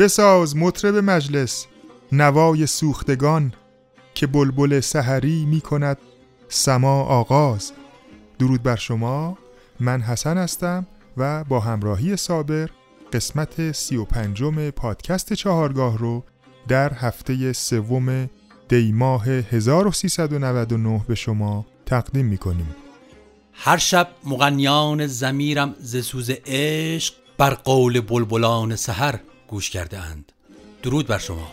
بساز مطرب مجلس نوای سوختگان که بلبل سحری می کند سما آغاز. درود بر شما. من حسن هستم و با همراهی صابر قسمت سی و پنجم پادکست چهارگاه رو در هفته سوم دیماه 1399 به شما تقدیم می کنیم هر شب مغنیان زمیرم ز سوز عشق بر قول بلبلان سحر گوش کرده اند. درود بر شما.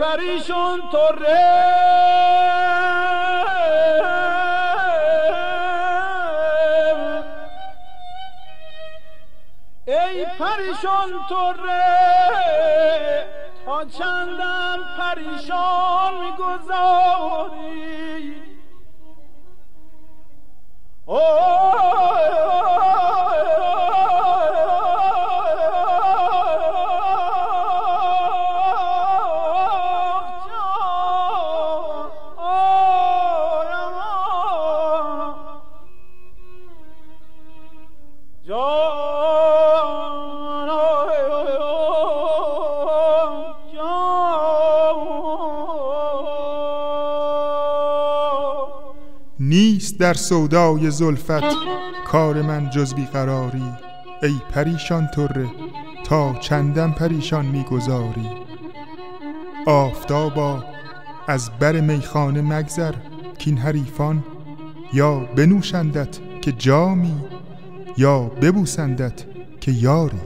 پریشون طره. ای پریشان طره. تا چندم پریشان می‌گذاری. Oh! در سودای زلفت. کار من جز بیقراری. ای پریشان طره تا چندم پریشان می‌گذاری. آفتابا از بر میخانه مگذر. کین حریفان یا بنوشندت که جامی یا ببوسندت که یاری.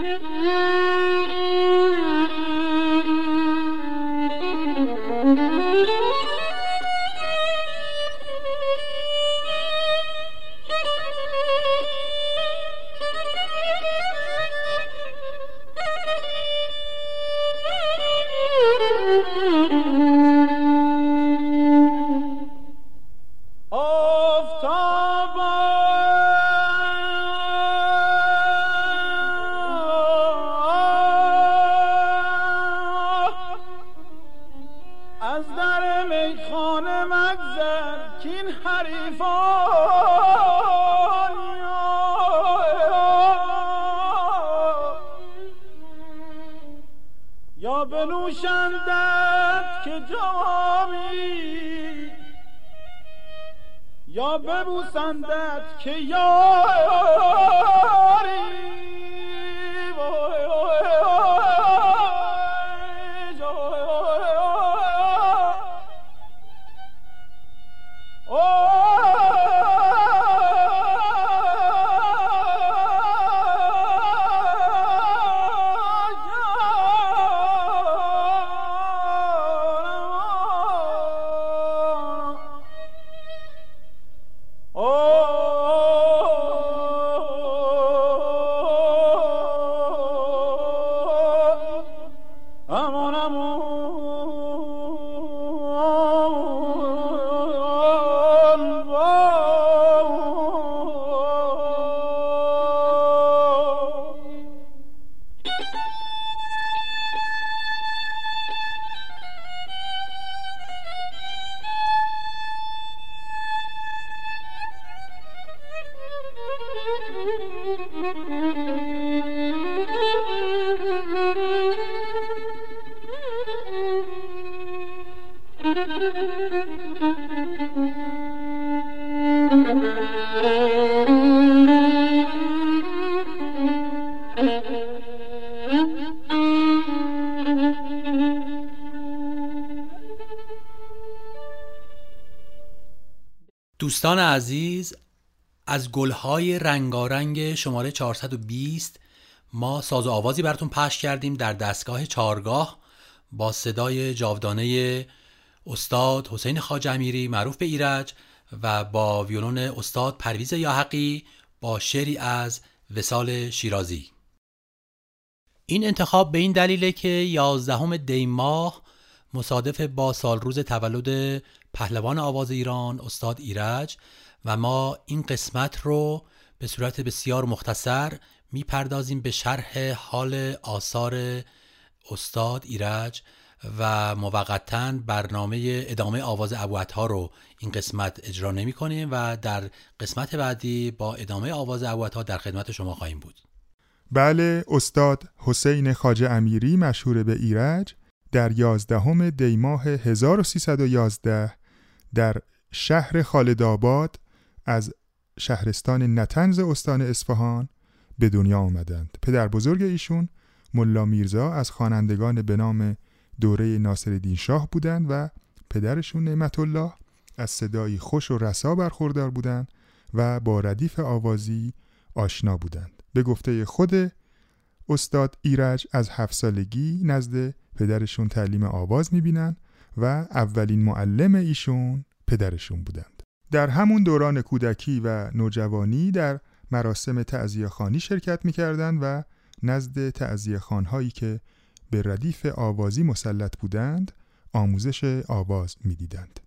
Mm-hmm. بنوشندت که جامی یا ببوسندت که یاری. دوستان عزیز از گلهای رنگارنگ شماره 420 ما ساز و آوازی براتون پخش کردیم در دستگاه چارگاه با صدای جاودانه استاد حسین خاجمیری معروف به ایرج و با ویولون استاد پرویز یاحقی با شعری از وسال شیرازی. این انتخاب به این دلیله که یازدهم دی ماه مصادف با سال روز تولد پهلوان آواز ایران استاد ایرج و ما این قسمت رو به صورت بسیار مختصر می‌پردازیم به شرح حال آثار استاد ایرج و موقتا برنامه ادامه آواز ابوعطا رو این قسمت اجرا نمی کنیم و در قسمت بعدی با ادامه آواز ابوعطا در خدمت شما خواهیم بود. بله استاد حسین خاجه امیری مشهور به ایرج در یازدهم دی ماه 1311 در شهر خالدآباد از شهرستان نتنز استان اصفهان به دنیا آمدند. پدر بزرگ ایشون ملا میرزا از خوانندگان به نام دوره ناصر شاه بودند و پدرشون نعمت الله از صدایی خوش و رسا برخوردار بودند و با ردیف آوازی آشنا بودند. به گفته خود استاد ایرج از هفت سالگی نزد پدرشون تعلیم آواز می‌بینن و اولین معلم ایشون پدرشون بودند. در همون دوران کودکی و نوجوانی در مراسم تعذیه خانی شرکت می‌کردند و نزد تعذیه خانهایی که به ردیف آوازی مسلط بودند آموزش آواز می‌دیدند.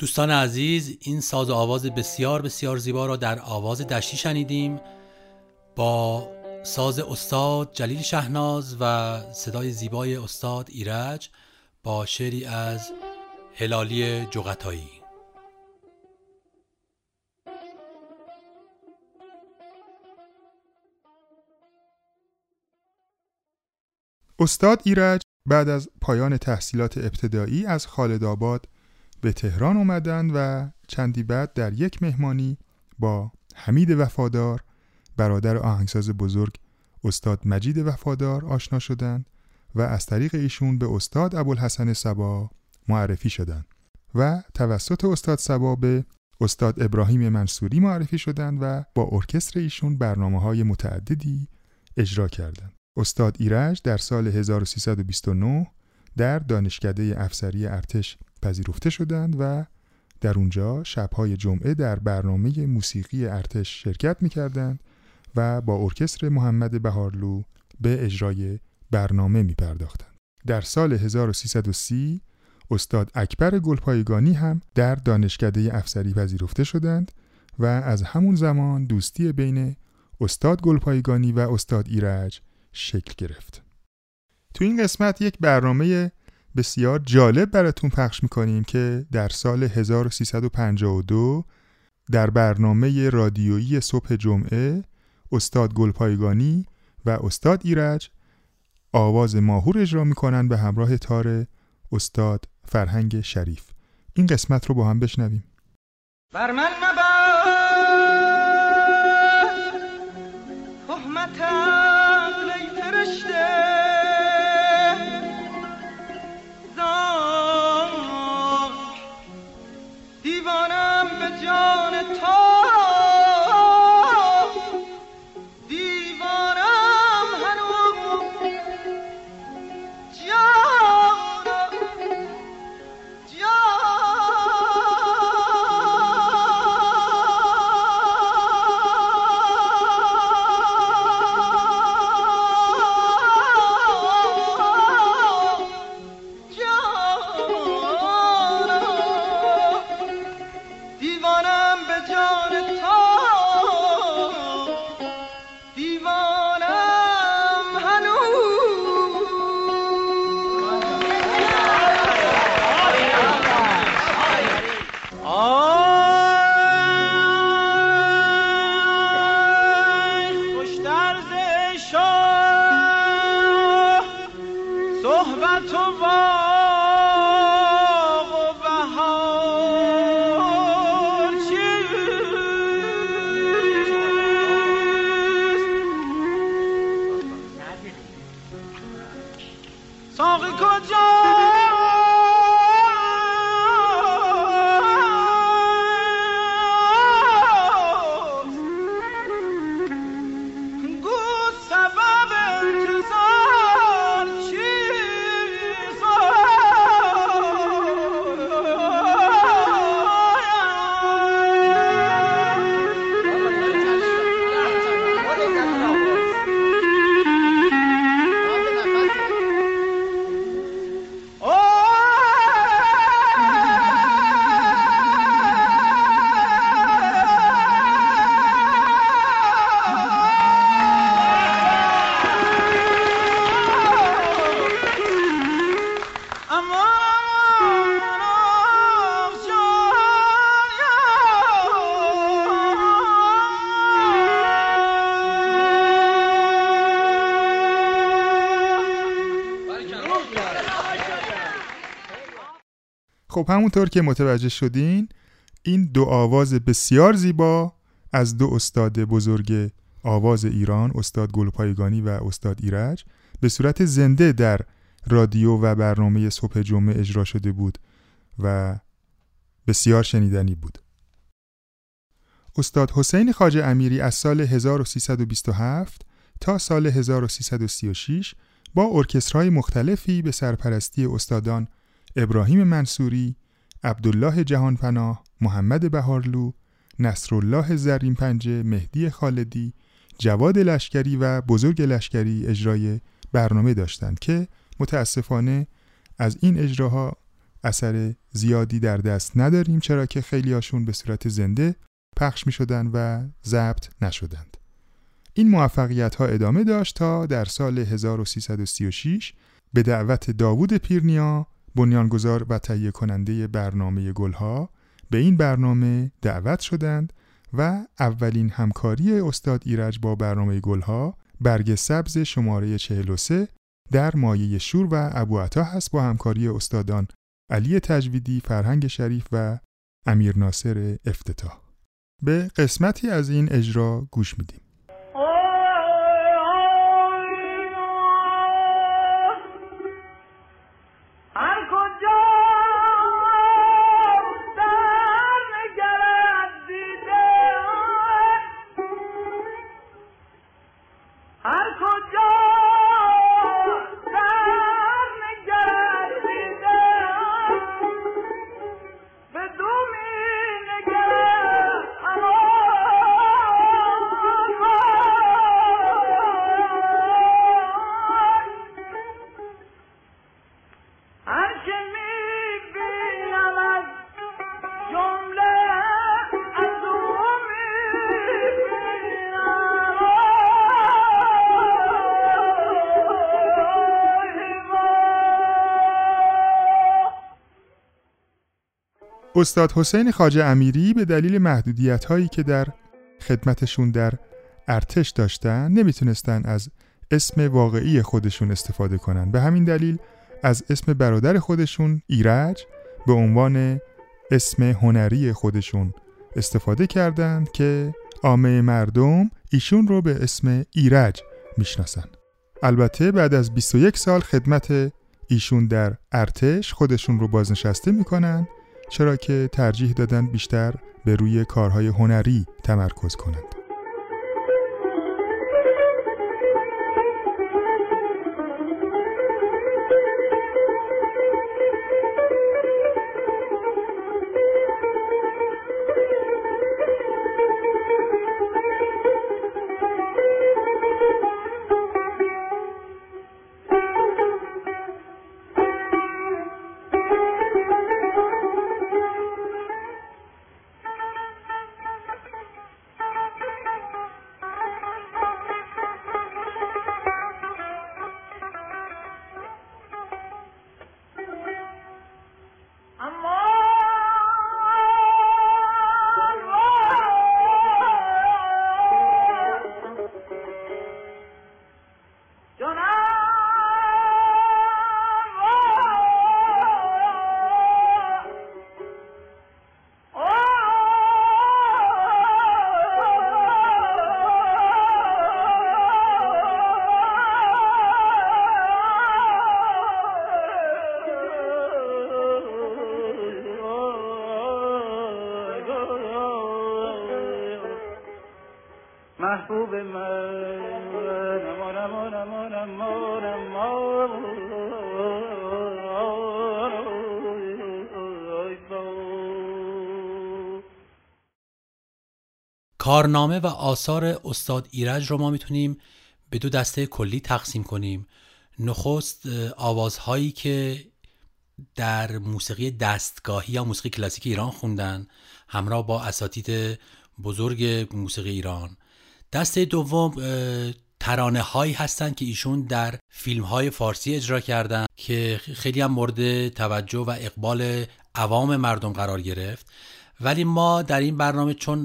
دوستان عزیز این ساز و آواز بسیار بسیار زیبا را در آواز دشتی شنیدیم با ساز استاد جلیل شهناز و صدای زیبای استاد ایرج با شعری از هلالی جغتایی. استاد ایرج بعد از پایان تحصیلات ابتدایی از خالد آباد به تهران اومدن و چندی بعد در یک مهمانی با حمید وفادار برادر آهنگساز بزرگ استاد مجید وفادار آشنا شدند و از طریق ایشون به استاد ابوالحسن سبا معرفی شدند و توسط استاد سبا به استاد ابراهیم منصوری معرفی شدند و با ارکستر ایشون برنامه های متعددی اجرا کردند. استاد ایرج در سال 1329 در دانشکده افسری ارتش پذیرفته شدند و در اونجا شبهای جمعه در برنامه موسیقی ارتش شرکت می‌کردند و با ارکستر محمد بهارلو به اجرای برنامه می پرداختند. در سال 1330 استاد اکبر گلپایگانی هم در دانشکده افسری پذیرفته شدند و از همون زمان دوستی بین استاد گلپایگانی و استاد ایرج شکل گرفت. تو این قسمت یک برنامه بسیار جالب براتون پخش می‌کنیم که در سال 1352 در برنامه رادیویی صبح جمعه استاد گلپایگانی و استاد ایرج آواز ماهور اجرا می‌کنن به همراه تار استاد فرهنگ شریف. این قسمت رو با هم بشنویم. بر من خب همونطور که متوجه شدین این دو آواز بسیار زیبا از دو استاد بزرگ آواز ایران استاد گلپایگانی و استاد ایرج به صورت زنده در رادیو و برنامه صبح جمعه اجرا شده بود و بسیار شنیدنی بود. استاد حسین خاج امیری از سال 1327 تا سال 1336 با ارکسترهای مختلفی به سرپرستی استادان ابراهیم منصوری، عبدالله جهانپناه، محمد بهارلو، نصرالله زرین پنجه، مهدی خالدی، جواد لشکری و بزرگ لشکری اجرای برنامه داشتند که متاسفانه از این اجراها اثر زیادی در دست نداریم چرا که خیلی هاشون به صورت زنده پخش می شدن و ضبط نشدند. این موفقیت ها ادامه داشت تا در سال 1336 به دعوت داوود پیرنیا بنیانگذار و تهیه کننده برنامه گلها به این برنامه دعوت شدند و اولین همکاری استاد ایرج با برنامه گلها برگ سبز شماره 43 در مایه شور و ابو عطا هست با همکاری استادان علی تجویدی، فرهنگ شریف و امیر ناصر افتتاح. به قسمتی از این اجرا گوش میدیم. استاد حسین خاجه امیری به دلیل محدودیت هایی که در خدمتشون در ارتش داشتن نمی‌تونستن از اسم واقعی خودشون استفاده کنن. به همین دلیل از اسم برادر خودشون ایرج به عنوان اسم هنری خودشون استفاده کردند که عامه مردم ایشون رو به اسم ایرج می‌شناسن. البته بعد از 21 سال خدمت ایشون در ارتش خودشون رو بازنشسته می‌کنن چرا که ترجیح دادن بیشتر به روی کارهای هنری تمرکز کنند. کارنامه و آثار استاد ایرج رو ما می‌تونیم به دو دسته کلی تقسیم کنیم. نخست آوازهایی که در موسیقی دستگاهی یا موسیقی کلاسیک ایران خوندن همراه با اساتید بزرگ موسیقی ایران. دسته دوم ترانه هایی هستند که ایشون در فیلم های فارسی اجرا کردن که خیلی هم مورد توجه و اقبال عوام مردم قرار گرفت. ولی ما در این برنامه چون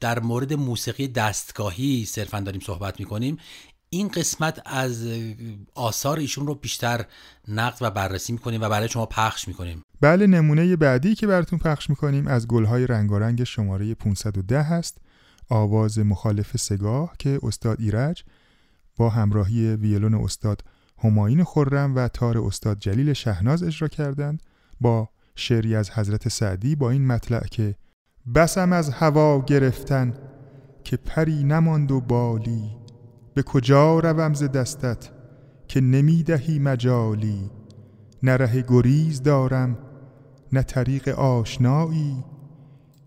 در مورد موسیقی دستگاهی صرفا داریم صحبت می‌کنیم این قسمت از آثار ایشون رو بیشتر نقد و بررسی می‌کنیم و برای شما پخش می‌کنیم. بله نمونه بعدی که براتون پخش می‌کنیم از گلهای رنگارنگ شماره 510 هست. آواز مخالف سگاه که استاد ایرج با همراهی ویلون استاد هماین خرم و تار استاد جلیل شهناز اجرا کردند با شعری از حضرت سعدی با این مطلع که بسم از هوا گرفتن که پری نماند و بالی به کجا روم ز دستت که نمی‌دهی مجالی؟ نه ره گریز دارم نه طریق آشنایی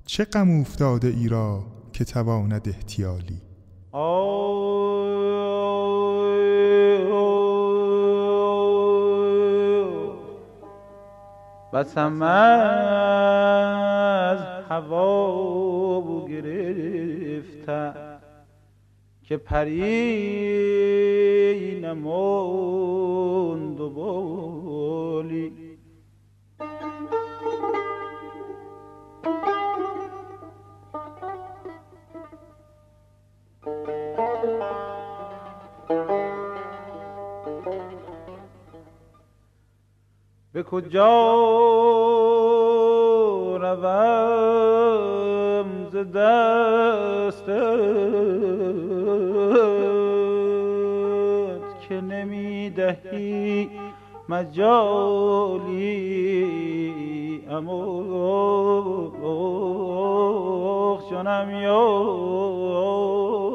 چه غم افتاده ای را که تواند احتیالی؟ بسم از هوا گرفتم که پری نماند و بالی به کجا روم ز دستت که نمی‌دهی مجالی اموخ جانم یار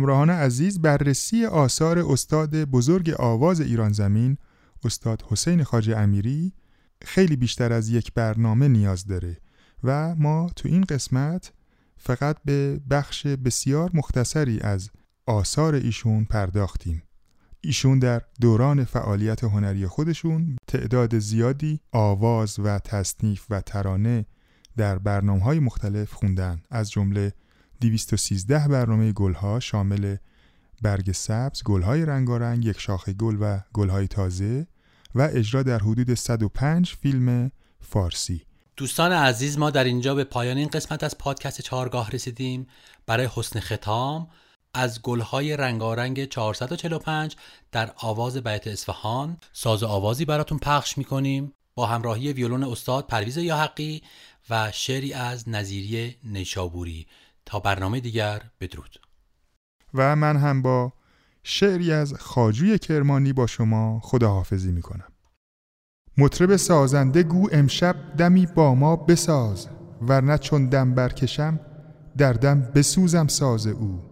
همراهان عزیز بررسی آثار استاد بزرگ آواز ایران زمین استاد حسین خاج امیری خیلی بیشتر از یک برنامه نیاز داره و ما تو این قسمت فقط به بخش بسیار مختصری از آثار ایشون پرداختیم. ایشون در دوران فعالیت هنری خودشون تعداد زیادی آواز و تصنیف و ترانه در برنامه های مختلف خوندن از جمله 213 برنامه گلها شامل برگ سبز، گلهای رنگارنگ، یک شاخه گل و گلهای تازه و اجرا در حدود 105 فیلم فارسی. دوستان عزیز ما در اینجا به پایان این قسمت از پادکست چهارگاه رسیدیم. برای حسن ختام از گلهای رنگارنگ 445 در آواز بیت اصفهان ساز آوازی براتون پخش می‌کنیم. با همراهی ویولون استاد پرویز یاحقی و شعری از نظیری نیشابوری. تا برنامه دیگر بدرود. و من هم با شعری از خاجوی کرمانی با شما خداحافظی می‌کنم. مطرب سازنده گو امشب دمی با ما بساز ورنه چون دم برکشم در دم بسوزم ساز او.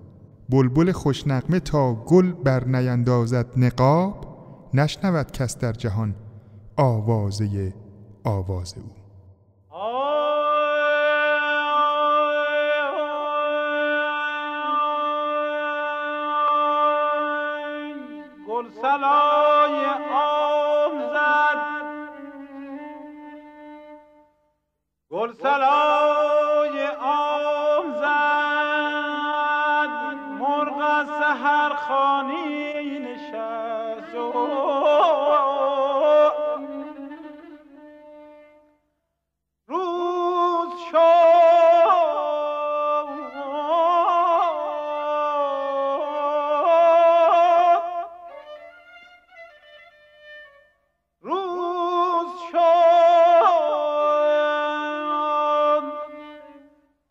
بلبل خوشنغمه تا گل بر نیندازد نقاب نشنود کس در جهان آوازه آواز او. گل سلای آم زد. گل سلای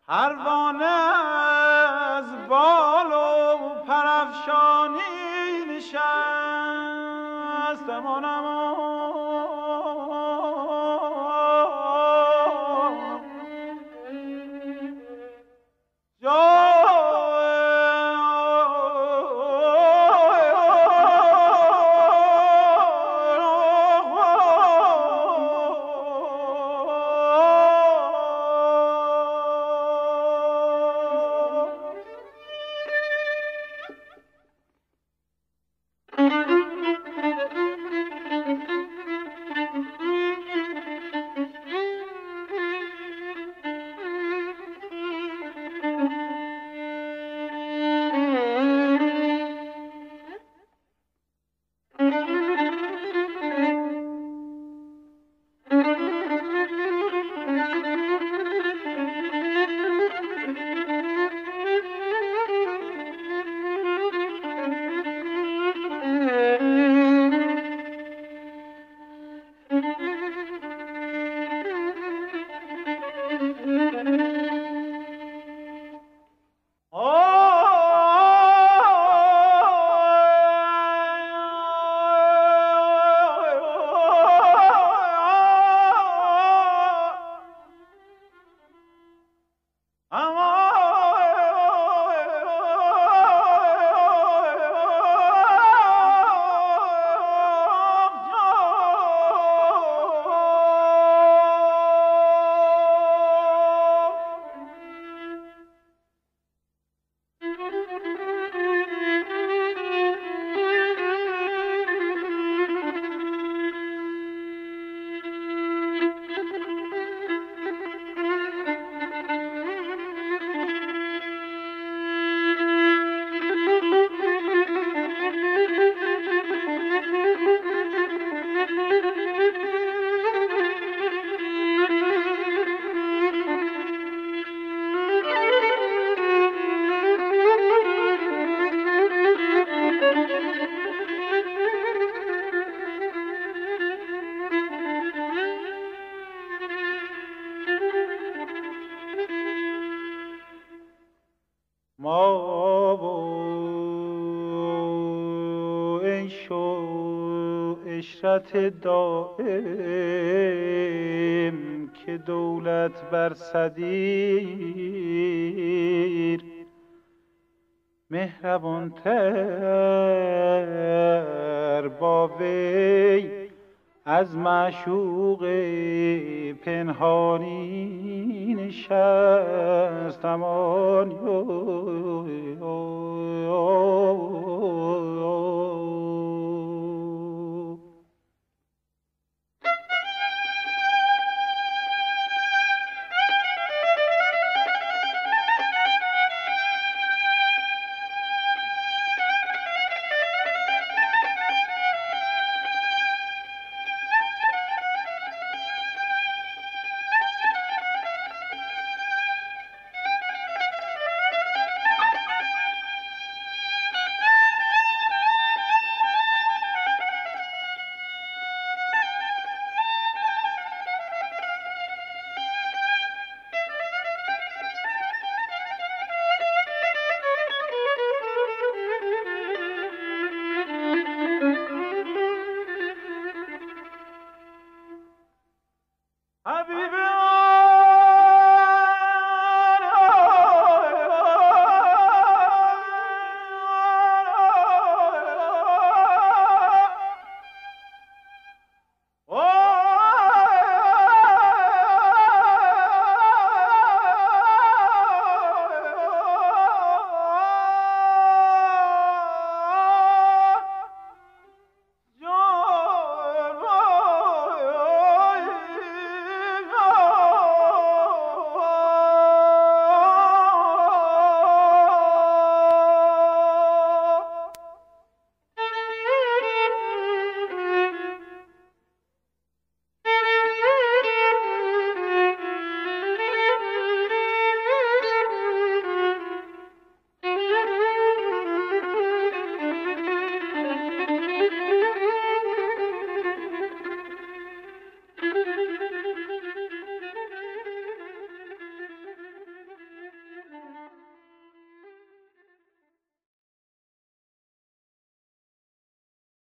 پروانه از بال و پرافشانی نشست. عشرت دائم که دولت بر صدیر مهربانتر با وی از معشوق